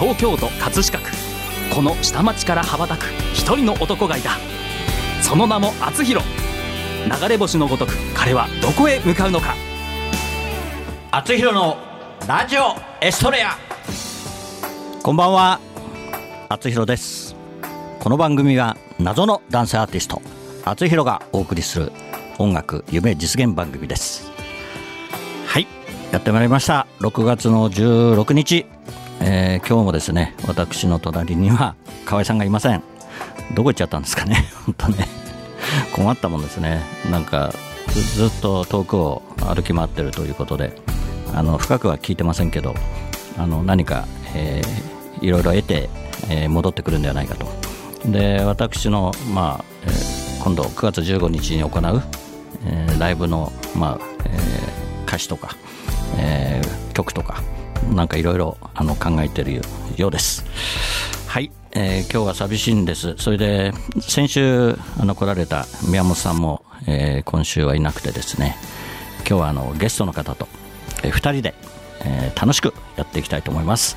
東京都葛飾区。この下町から羽ばたく一人の男がいた。その名も厚弘。流れ星のごとく彼はどこへ向かうのか。厚弘のラジオエストレア。こんばんは。厚弘です。この番組は謎の男性アーティスト。厚弘がお送りする音楽夢実現番組です。はい。やってまいりました。6月の16日、えー、今日もですね私の隣には河合さんがいません。どこ行っちゃったんですかね。本当ね。困ったもんですね。なんかずっと遠くを歩き回ってるということであの深くは聞いてませんけどあの何か、えー、いろいろ得て、えー、戻ってくるんではないかと。で私の、まあえー、今度9月15日に行う、えー、ライブの、まあえー、歌詞とか、えー、曲とかなんかいろいろ考えているようです。はい、えー、今日は寂しいんです。それで先週あの来られた宮本さんも、えー、今週はいなくてですね。今日はあのゲストの方と、えー、2人で、えー、楽しくやっていきたいと思います。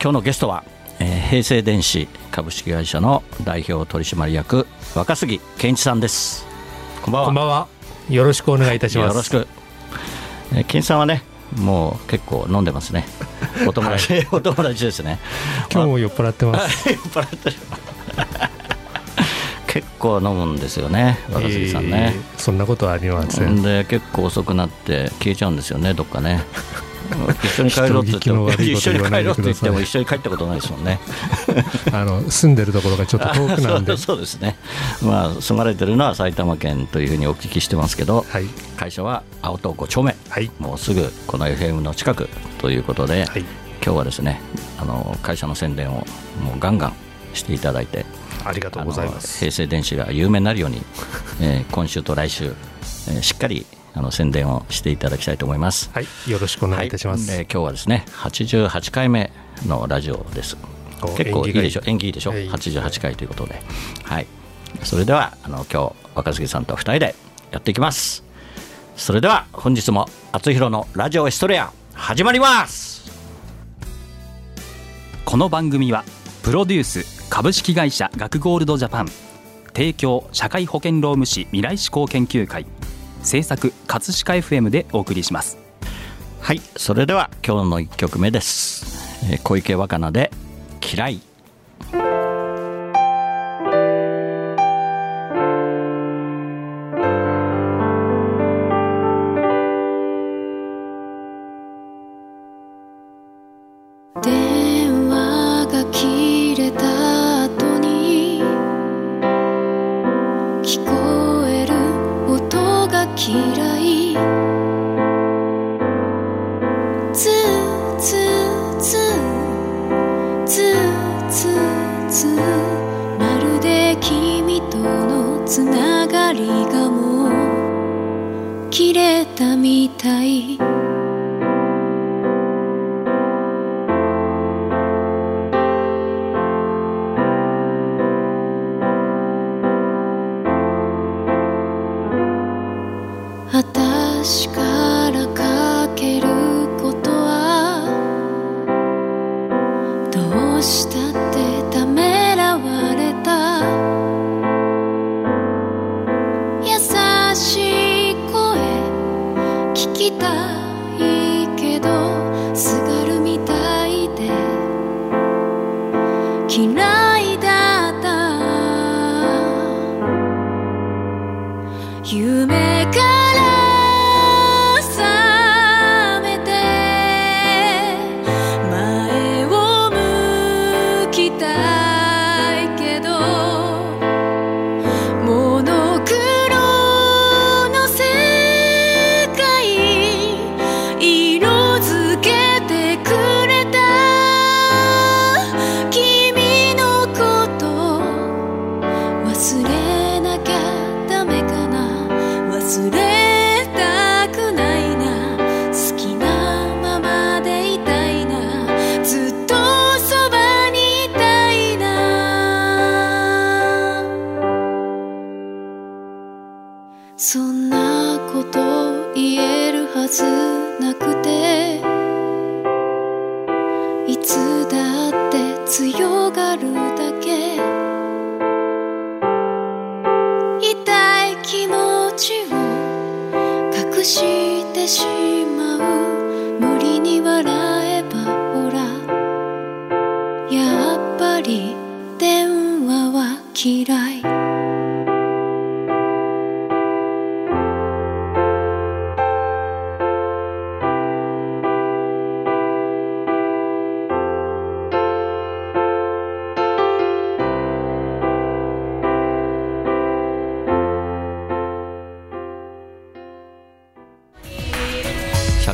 今日のゲストはえー、平成電子株式会社の代表取締役若杉健一さんです。こんばんは。こんばんは。よろしくお願いいたします。よろしく、えー、健一さんはねもう結構飲んでますね。お友達、はい、お友達ですね。今日も酔っ払ってます。酔っ払ってる。結構飲むんですよね若杉さんね、えー、そんなことはありません。で結構遅くなって消えちゃうんですよねどっかね。一緒に帰ろうって言っても一緒に帰ろうって言っても一緒に帰ったことないですもんね。あの住んでるところがちょっと遠くなんで。そうですね。まあ住まれてるのは埼玉県というふうにお聞きしてますけど、はい、会社は青東5丁目、はい、もうすぐこの FM の近くということで、はい、今日はですねあの会社の宣伝をもうガンガンしていただいてありがとうございます平成電子が有名になるように、えー、今週と来週、えー、しっかりあの宣伝をしていただきたいと思います。はい、よろしくお願いいたします。はい、今日はですね、88回目のラジオです。結構いいでしょ、縁起いいでしょ、はい、88回ということで、はい。それではあの今日若杉さんと2人でやっていきます。それでは本日も厚弘のラジオエストレア始まります。この番組はプロデュース株式会社学ゴールドジャパン提供社会保険労務士未来志向研究会。制作葛飾 FM でお送りします。はいそれでは今日の1曲目です、えー、小池若菜で「嫌い」忘れ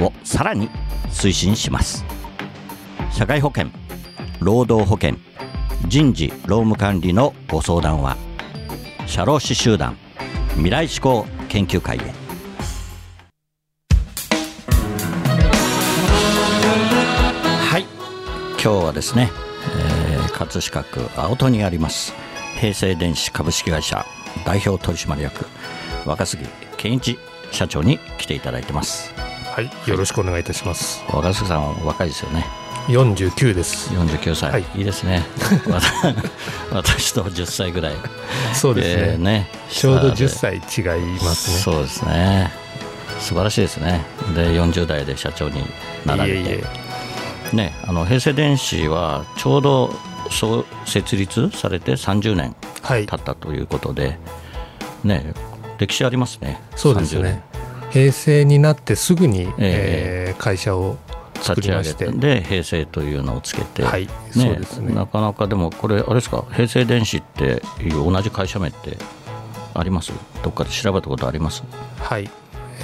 をさらに推進します。社会保険労働保険人事労務管理のご相談は社労士集団未来志向研究会へ。はい。今日はですね、えー葛飾区青戸にあります平成電子株式会社代表取締役若杉健一社長に来ていただいてます。はい、よろしくお願いいたします。若杉さんは若いですよね。49です。49歳、はい。い、いですね。私と10歳ぐらい。そうですね。えーね。ちょうど10下で歳違いますね。そうですね。素晴らしいですね。で40代で社長になられて。いえいえ。ね、あの平成電子はちょうどそう設立されて30年はい。経ったということで、ね、歴史ありますね、そうです30ね。平成になってすぐに、ええ。ー会社を作りまして。て、で平成というのをつけて、はいそうですね。なかなかでもこれあれですか平成電子っていう同じ会社名ってあります？どっかで調べたことあります？はい、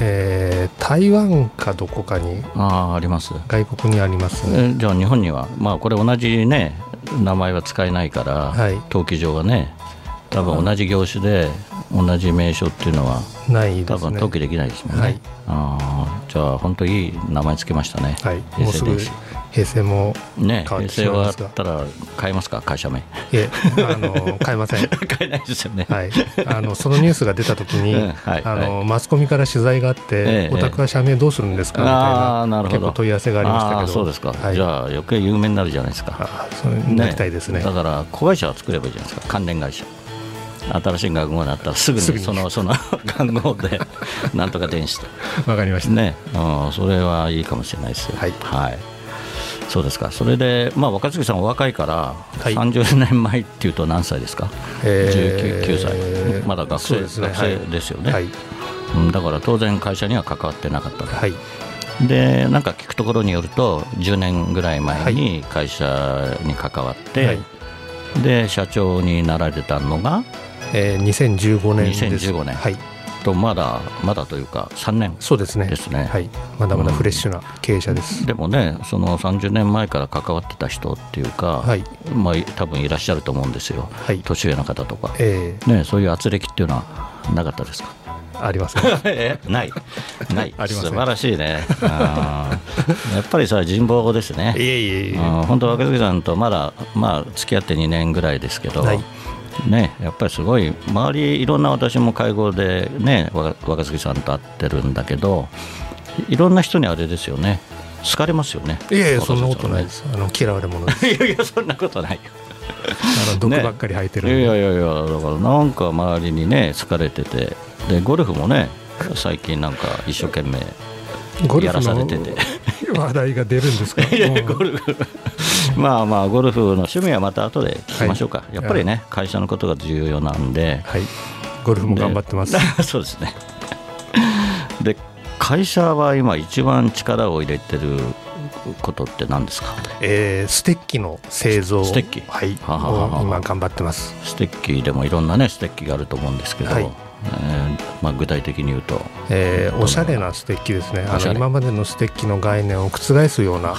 えー台湾かどこかにあああります。外国にあります。ね。えじゃあ日本にはまあこれ同じね名前は使えないから、はい。登記上はね多分同じ業種で同じ名称っていうのはないですね。多分登記できないですもんね、はい。ああじゃあ本当いい名前つけましたね、はい、平もうすぐ成電子平成もね変わってし平成終わまいますが。ったら変えますか？会社名いえあの変えません。変えないですよね、はい、あのそのニュースが出たときに、うんはいあのマスコミから取材があって、ええお宅は社名どうするんですか？みたいななるほど。結構問い合わせがありましたけど、そうですか、はい、じゃあ余計有名になるじゃないですか。あそうなりたいですね。だから子会社を作ればいいじゃないですか。関連会社新しい学号になったらすぐにに。そのその学号で なんとか電子と。わかりました、ね、うん、それはいいかもしれないですよ。はい。そうですか。それで、まあ、若槻さんお若いから、はい。30年前っていうと何歳ですか、えー19 9歳。まだ学生ですね。学生ですよね、はい。うん、だから当然会社には関わってなかったと。はい。でなんか聞くところによると10年ぐらい前に会社に関わって、はい。で社長になられたのがえー、2015年です。2015年。はい。とまだまだというか3年そうですね。ですね。はい、まだまだフレッシュな経営者です、でもねその30年前から関わってた人っていうか、はい。まあ、多分いらっしゃると思うんですよ、はい。年上の方とか、えね、そういう圧力っていうのはなかったですか？ー、ありますね。えない。ない。ありません。素晴らしいね。あー。やっぱりさ人望ですね。いえいえいえ。うん。本当若杉さんとまだまあ付き合って2年ぐらいですけど、はいねやっぱりすごい周りいろんな私も会合でね若若杉さんと会ってるんだけどいろんな人にあれですよね好かれますよねいやいやそんなことないでです。あの嫌われ者 いやいやそんなことない。よあの毒ばっかり吐いてるんで、いやいやいやだからなんか周りにね好かれててでゴルフもね最近なんか一生懸命やらされてて。話題が出るんですか？ゴルフ まあまあゴルフの趣味はまた後で聞きましょうか、はい。やっぱりね会社のことが重要なんで。はい。ゴルフも頑張ってます。で そうですね。で会社は今一番力を入れてることって何ですか？えーステッキの製造。ステッキ。はい。ははは今頑張ってます。ステッキでもいろんなねステッキがあると思うんですけど、はい。えーまあ、具体的に言うと。えーおしゃれなステッキですね。あの今までのステッキの概念を覆すような、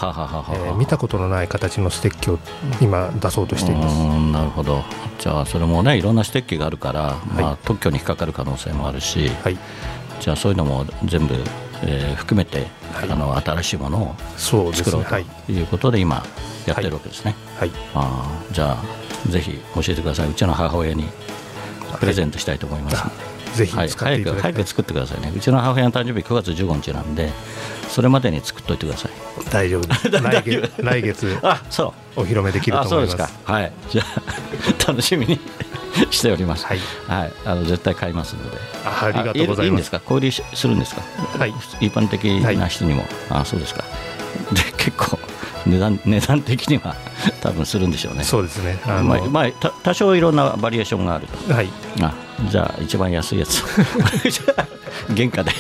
見たことのない形のステッキを今出そうとしています。なるほど。じゃあそれもねいろんなステッキがあるから、まあ、特許に引っかかる可能性もあるし、はい。じゃあそういうのも全部、えー含めて、はい。あの新しいものを作ろうとい。うことで今やってるわけですね、はい。あーじゃあぜひ教えてください。うちの母親にプレゼントしたいと思います、ぜひはい、使っていただきたい、早く早く作ってくださいね。うちの母親の誕生日9月15日なんでそれまでに作っといてください。大丈夫です。来月来月あそう。お披露目できるあと思います。そうですか。はい。じゃあ 楽しみに しております。はい、はい、あの絶対買いますので。あありがとうございます。いいんですか？小売りしするんですか？はい。一般的な人にも、あそうですか。で結構値段値段的には多分するんでしょうね。そうですね。あの、まあまあ、た多少いろんなバリエーションがあると。はい。あじゃあ一番安いやつ。原価で。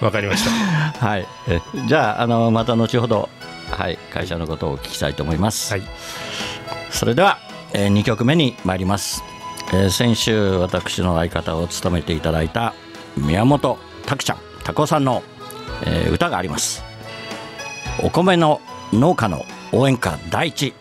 わかりました。はい。えじゃああのまた後ほど、はい、会社のことをお聞きしたいと思います、はい。それでは、え2曲目に参ります、えー先週私の相方を務めていただいた宮本拓ちゃん拓夫さんの、えー歌があります。お米の農家の応援歌第一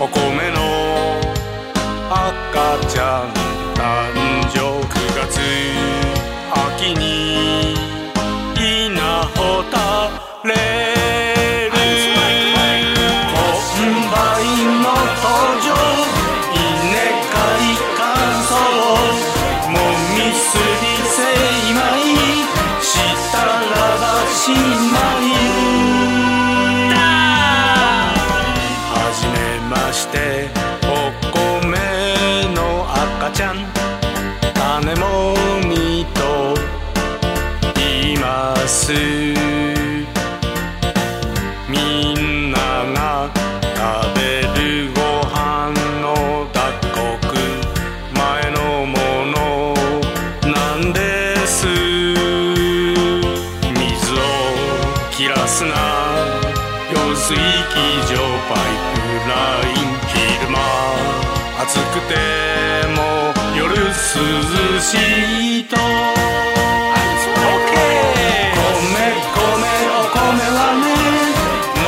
お米の赤ちゃん切らすな。用水機場パイプライン昼間。暑くても夜涼しいと。米米お米はね農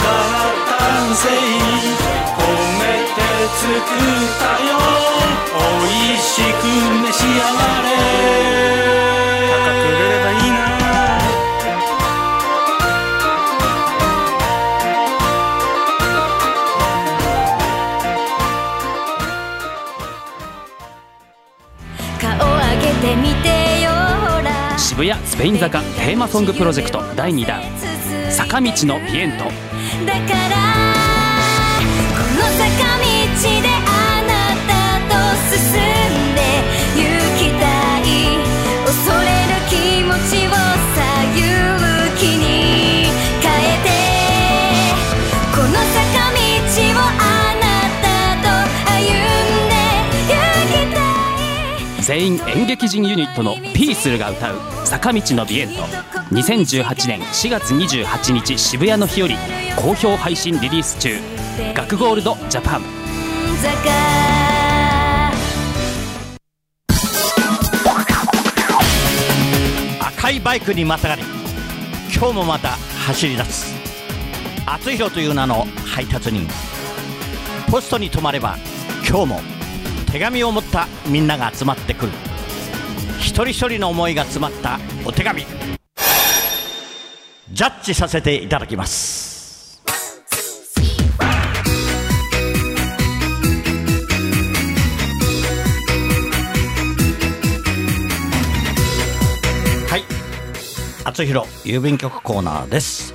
家男性米で作ったよ。おいしく召し上がれ。高く売れればいいなてみてよほら。渋谷スペイン坂テーマソングプロジェクト第2弾。坂道のビエント。だからこの坂道であなたと進ん全員演劇人ユニットのピースルが歌う坂道のビエント。2018年4月28日渋谷の日より好評配信リリース中。学ゴールドジャパン。赤いバイクにまたがり今日もまた走り出す。厚弘という名の配達人。ポストに止まれば今日も手紙を持ったみんなが集まってくる。一人一人の思いが詰まったお手紙。ジャッジさせていただきます。はい。厚弘郵便局コーナーです。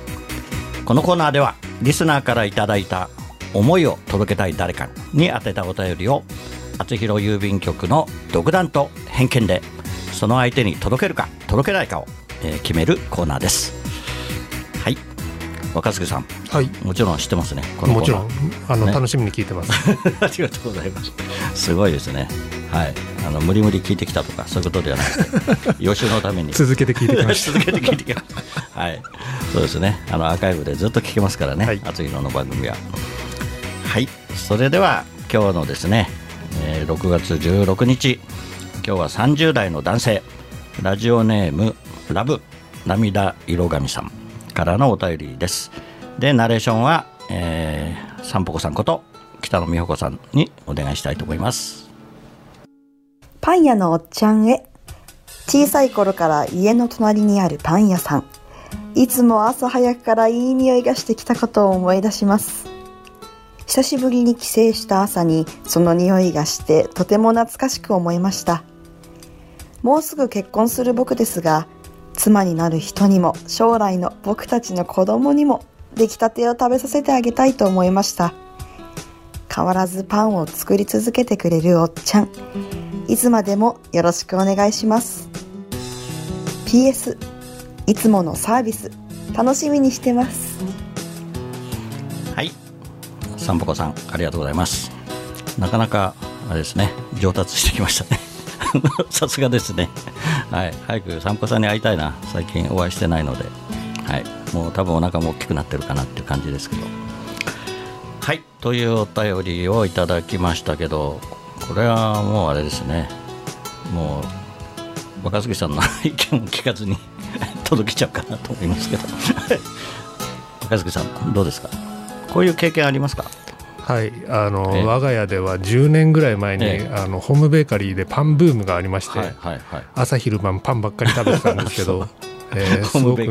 このコーナーではリスナーからいただいた思いを届けたい誰かに宛てたお便りを厚弘郵便局の独断と偏見でその相手に届けるか届けないかを、えー決めるコーナーですはい若杉さんはいもちろん知ってますねこのもちろんあの、ね楽しみに聞いてます ありがとうございます。すごいですね。はい。あの無理無理聞いてきたとかそういうことではなくて 予習のために続けて聞いてきまし 続けて聞いてきました。はい。そうですね。あのアーカイブでずっと聞けますからね。はい厚弘の番組は。はい。それでは今日のですね、えー6月16日今日は30代の男性ラジオネームラブ涙色神さんからのお便りです。でナレーションは、えー、さんぽこさんこと北野美穂子さんにお願いしたいと思います。パン屋のおっちゃんへ。小さい頃から家の隣にあるパン屋さん。いつも朝早くからいい匂いがしてきたことを思い出します。久しぶりに帰省した朝にその匂いがしてとても懐かしく思いました。もうすぐ結婚する僕ですが、妻になる人にも将来の僕たちの子供にも出来たてを食べさせてあげたいと思いました。変わらずパンを作り続けてくれるおっちゃん。いつまでもよろしくお願いします。PS、いつものサービス、楽しみにしてます。さんぽこさん、ありがとうございます。なかなか、あれですね、上達してきましたね。さすがですね。はい。早くさんぽさんに会いたいな。最近お会いしてないので。はい。もう多分お腹も大きくなってるかなっていう感じですけど。はい。というお便りをいただきましたけど、これはもうあれですね。もう、若杉さんの意見を聞かずに 届けちゃうかなと思いますけど。若杉さん、どうですか？こういう経験ありますか？たはいあの、ええ我が家では10年ぐらい前に、ええあのホームベーカリーでパンブームがありまして、はいはいはい。朝昼晩パンばっかり食べてたんですけど、えーすごく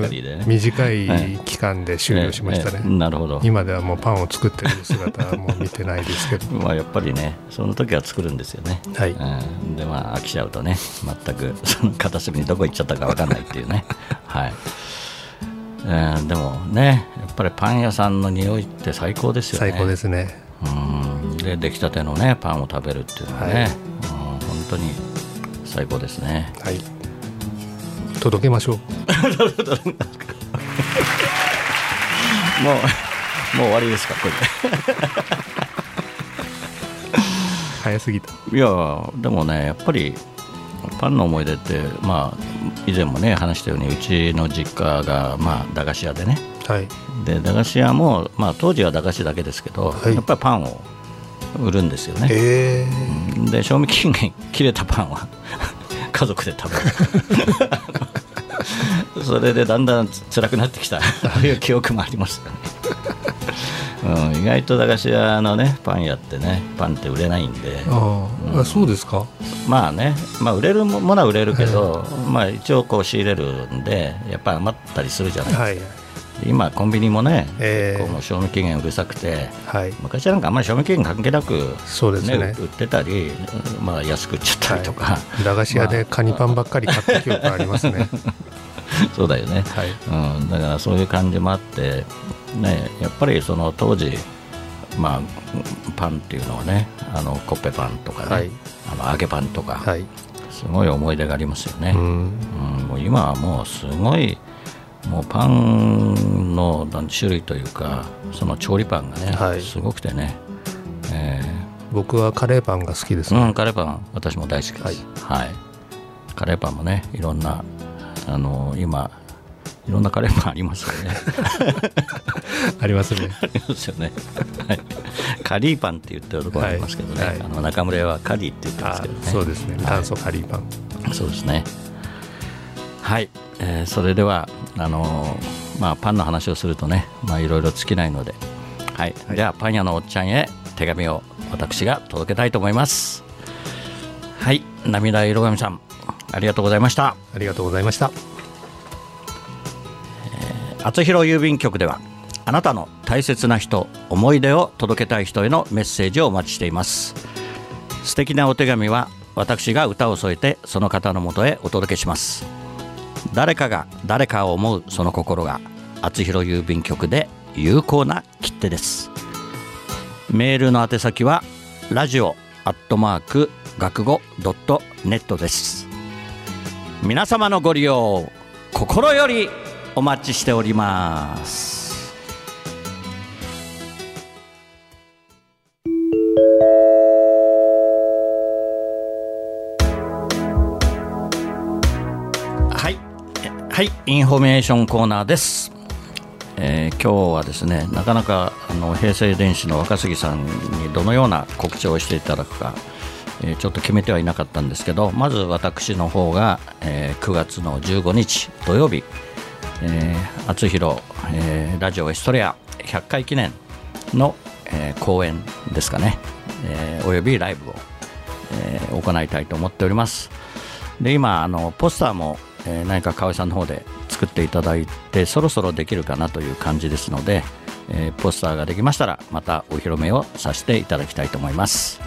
短い期間で終了しましたね、ええなるほど。今ではもうパンを作ってる姿はもう見てないですけど まあやっぱりね、その時は作るんですよね。はいうん、でまあ飽きちゃうとね、全くその片隅にどこ行っちゃったかわかんないっていうね。はい。えーでもね、やっぱりパン屋さんの匂いって最高ですよね。最高ですねうん。で出来たてのねパンを食べるっていうのはね、はいうん本当に最高ですね。はい届けましょう もうもう終わりですかこれ早すぎたいやでもねやっぱりパンの思い出ってまあ以前もね話したようにうちの実家がまあ駄菓子屋でね。はい。で駄菓子屋も、まあ、当時は駄菓子だけですけど、はい。やっぱりパンを売るんですよね。えで賞味期限 切れたパンは 家族で食べる。それでだんだんつ辛くなってきたそういう記憶もありますよね、うん、意外と駄菓子屋のねパン屋ってねパンって売れないんで。ああ、あそうですか。まあね、まあ、売れるものは売れるけど、まあ、一応こう仕入れるんでやっぱり余ったりするじゃない。ですか、はい。今コンビニもね、ええ。こうもう賞味期限うるさくてはい。昔なんかあんまり賞味期限関係なく、そうですね。売ってたり、まあ、安く売っちゃったりとか、駄菓子屋でカニパンばっかり買った記憶ありますね そうだよね、はい。うん、だからそういう感じもあって、ね、やっぱりその当時、まあ、パンっていうのはねあのコッペパンとかね、はい。あの揚げパンとか、はい。すごい思い出がありますよね。うん。うん、もう今はもうすごいもうパンの種類というかその調理パンがね、はい。すごくてね、え僕はカレーパンが好きですね、ーうん、カレーパン私も大好きです、はい。カレーパンもねいろんなあの今いろんなカレーパンありますよね。ありますね。ありますよね、はい、カリーパンって言ってるところありますけどね、はい。はいあの中村屋はカリーって言ってますあけどね。そうですね。はい。元祖カリーパン、そうですね。はい、えーそれではあのーまあパンの話をするとね、まあいろいろ尽きないので、はい、じゃあパン屋のおっちゃんへ手紙を私が届けたいと思います。はい、涙色神さん、ありがとうございました。ありがとうございました。厚弘郵便局ではあなたの大切な人思い出を届けたい人へのメッセージをお待ちしています。素敵なお手紙は私が歌を添えてその方のもとへお届けします。誰かが誰かを思うその心が厚弘郵便局で有効な切手です。メールの宛先はラジオアットマーク学語ドットネットです皆様のご利用心よりお待ちしております。はいはいインフォメーションコーナーです。えー今日はですねなかなかあの平成電子の若杉さんにどのような告知をしていただくか、えーちょっと決めてはいなかったんですけどまず私の方が、えー9月の15日土曜日、えー、厚弘、えーラジオエストレア100回記念の、えー公演ですかね、えーおよびライブを、えー行いたいと思っております。で今あのポスターも、えー何か河合さんの方で作っていただいてそろそろできるかなという感じですので、えーポスターができましたらまたお披露目をさせていただきたいと思います。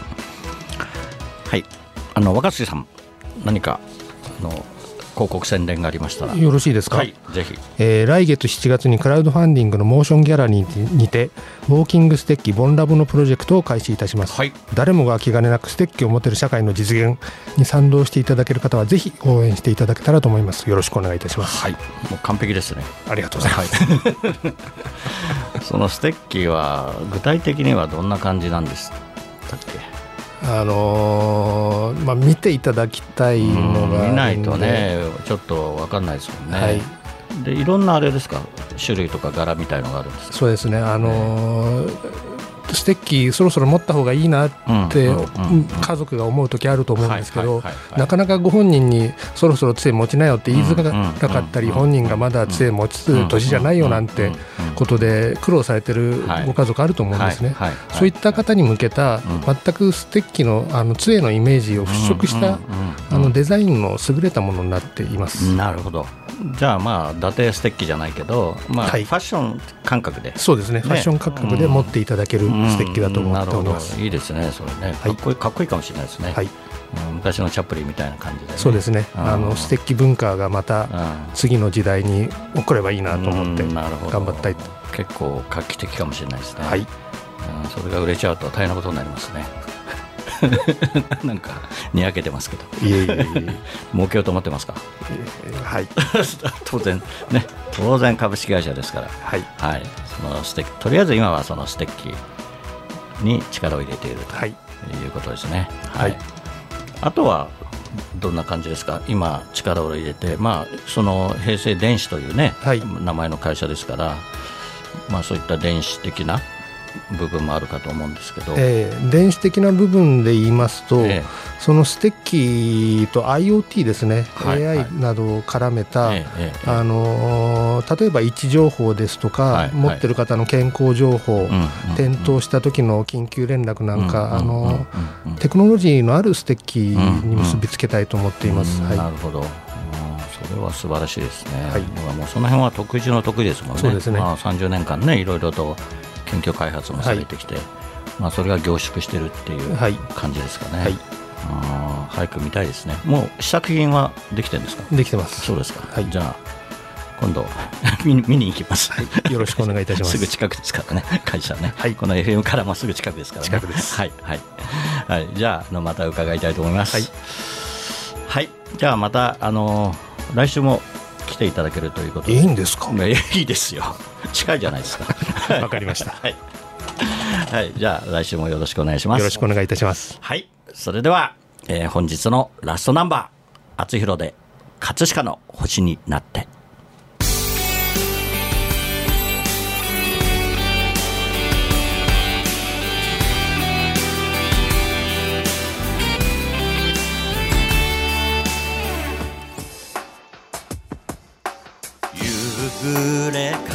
はい。あの若杉さん何かあの広告宣伝がありましたら。よろしいですか、はいぜひ。えー来月7月にクラウドファンディングのモーションギャラリーにてウォーキングステッキボンラボのプロジェクトを開始いたします、はい。誰もが気兼ねなくステッキを持てる社会の実現に賛同していただける方はぜひ応援していただけたらと思います。よろしくお願いいたします。はい。もう完璧ですね。ありがとうございます、そのステッキは具体的にはどんな感じなんですだっけ？あのーまあ見ていただきたいのが見ないとねちょっと分かんないですもんね、はい。でいろんなあれですか？種類とか柄みたいのがあるんですか？そうですね。あのーステッキそろそろ持った方がいいなって家族が思う時あると思うんですけどなかなかご本人にそろそろ杖持ちなよって言いづらかったり本人がまだ杖持つ年じゃないよなんてことで苦労されてるはいご家族あると思うんですね。そういった方に向けたん。全くステッキのあの杖のイメージを払拭したあのデザインの優れたものになっています。なるほど。じゃあまあ伊達ステッキじゃないけど、まあはい。ファッション感覚で。そうですね。ファッション価格で持っていただけるステッキだと思っております。いいですねそれね。かっこいい,、かっこいいかもしれないですね、はい。うん昔のチャップリンみたいな感じで、ね、そうですね。うん。あのステッキ文化がまたうん。次の時代に起こればいいなと思って頑張ったいと。結構画期的かもしれないですね、はい。うんそれが売れちゃうと大変なことになりますね。なんかにやけてますけど。いえいえいえ。儲けようと思ってますか？はい。当然。ね。当然株式会社ですから。はい。はい。そのステッキとりあえず今はそのステッキに力を入れているとはい。いうことですね。はい。あとはどんな感じですか？今力を入れて。まあその平成電子というね、はい。名前の会社ですからまあそういった電子的な部分もあるかと思うんですけど、えー電子的な部分で言いますと、えそのステッキと IoT ですね、はいはい。AI などを絡めた、ええええあのー例えば位置情報ですとか、はいはい。持ってる方の健康情報、転倒した時の緊急連絡なんか、うんあのーテクノロジーのあるステッキに結びつけたいと思っています。なるほど、うんそれは素晴らしいですね、はいもうその辺は得意中の得意ですもんね、そうですねまあ、30年間ね、いろいろと研究開発もされてきて、まあ、それが凝縮してるっていうはい。感じですかね、はい。あー早く見たいですね、もう試作品はできてるんですか、できてます。そうですか、はい。じゃあ、今度 見に、行きます。よろしくお願いいたします。すぐ近くですからね、会社ね、はい。この FM からもすぐ近くですからね。近くです。はい、はい、はい、じゃあ、あのまた伺いたいと思います。はい、はい、じゃあ、また、あの来週も来ていただけるということで。いいんですか？いやいいですよ。近いじゃないですか。わかりました。はい。はい、じゃあ、来週もよろしくお願いします。よろしくお願いいたします。はい。それでは、えー本日のラストナンバー、厚弘で、葛飾の星になって。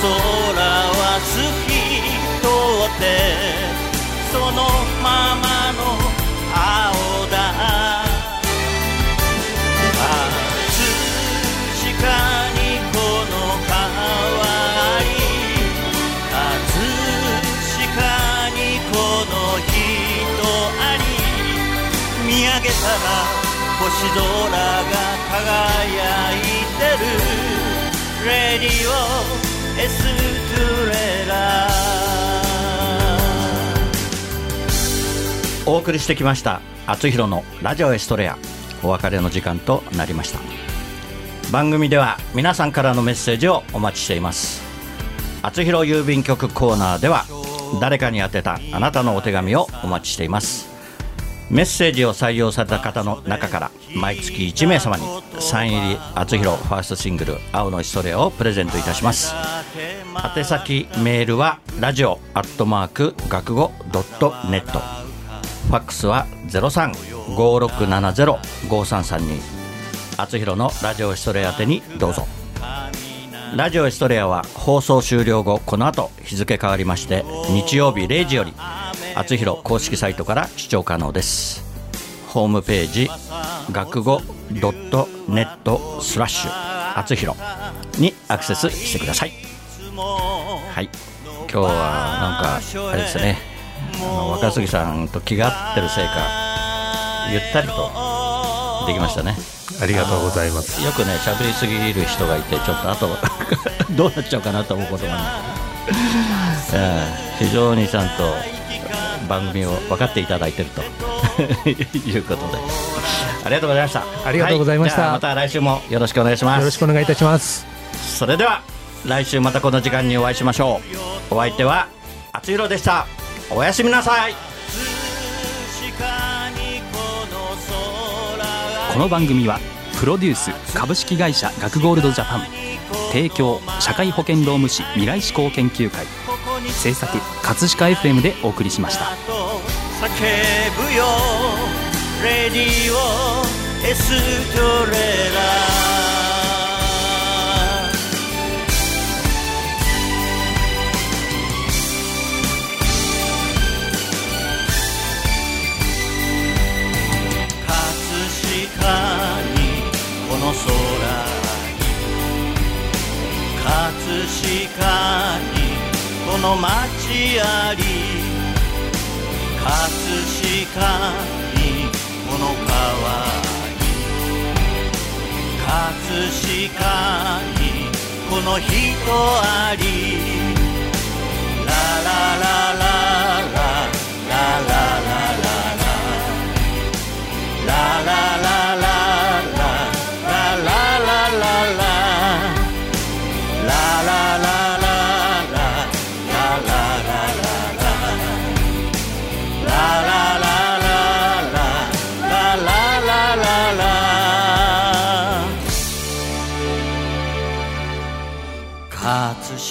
空は透き通ってそのままの青だ。確かにこの変わり確かにこの人あり。見上げたら星空が輝いてる。レディオお送りしてきました厚弘のラジオエストレア。お別れの時間となりました。番組では皆さんからのメッセージをお待ちしています。厚弘郵便局コーナーでは誰かに宛てたあなたのお手紙をお待ちしています。メッセージを採用された方の中から毎月1名様にサイン入り厚弘ファーストシングル「青のヒストレア」をプレゼントいたします。宛先メールはラジオアットマーク学語ドットネット。ファックスは0356705332厚弘のラジオヒストレア宛にどうぞ。ラジオヒストレアは放送終了後この後日付変わりまして日曜日0時より厚弘公式サイトから視聴可能です。ホームページ学語 .net スラッシュ厚弘にアクセスしてください。はい。今日はなんかあれですね。若杉さんと気が合ってるせいかゆったりとできましたね。ありがとうございます。よくね喋りすぎる人がいてちょっとあと どうなっちゃうかなと思うこともあ非常にちゃんと番組を分かっていただいてると。いうことで。ありがとうございました。ありがとうございました、はい、また来週もよろしくお願いします。よろしくお願いいたします。それでは来週またこの時間にお会いしましょう。お相手はあつひろでした。おやすみなさい。この番組はプロデュース株式会社学ゴールドジャパン提供社会保険労務士未来志向研究会。制作葛飾 FM でお送りしました。叫ぶよレディオエストレラ。かにこの空に。葛飾に。の町あり葛飾にこの川あり葛飾にこの人ありララララララララララララララ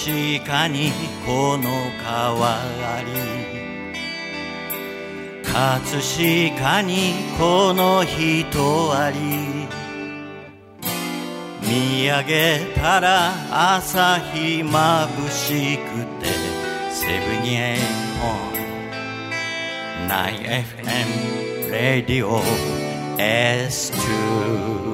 葛飾にこの川あり。葛飾にこの人あり。見上げたら朝日まぶしくてセブンエイ本 9FM レディオ S2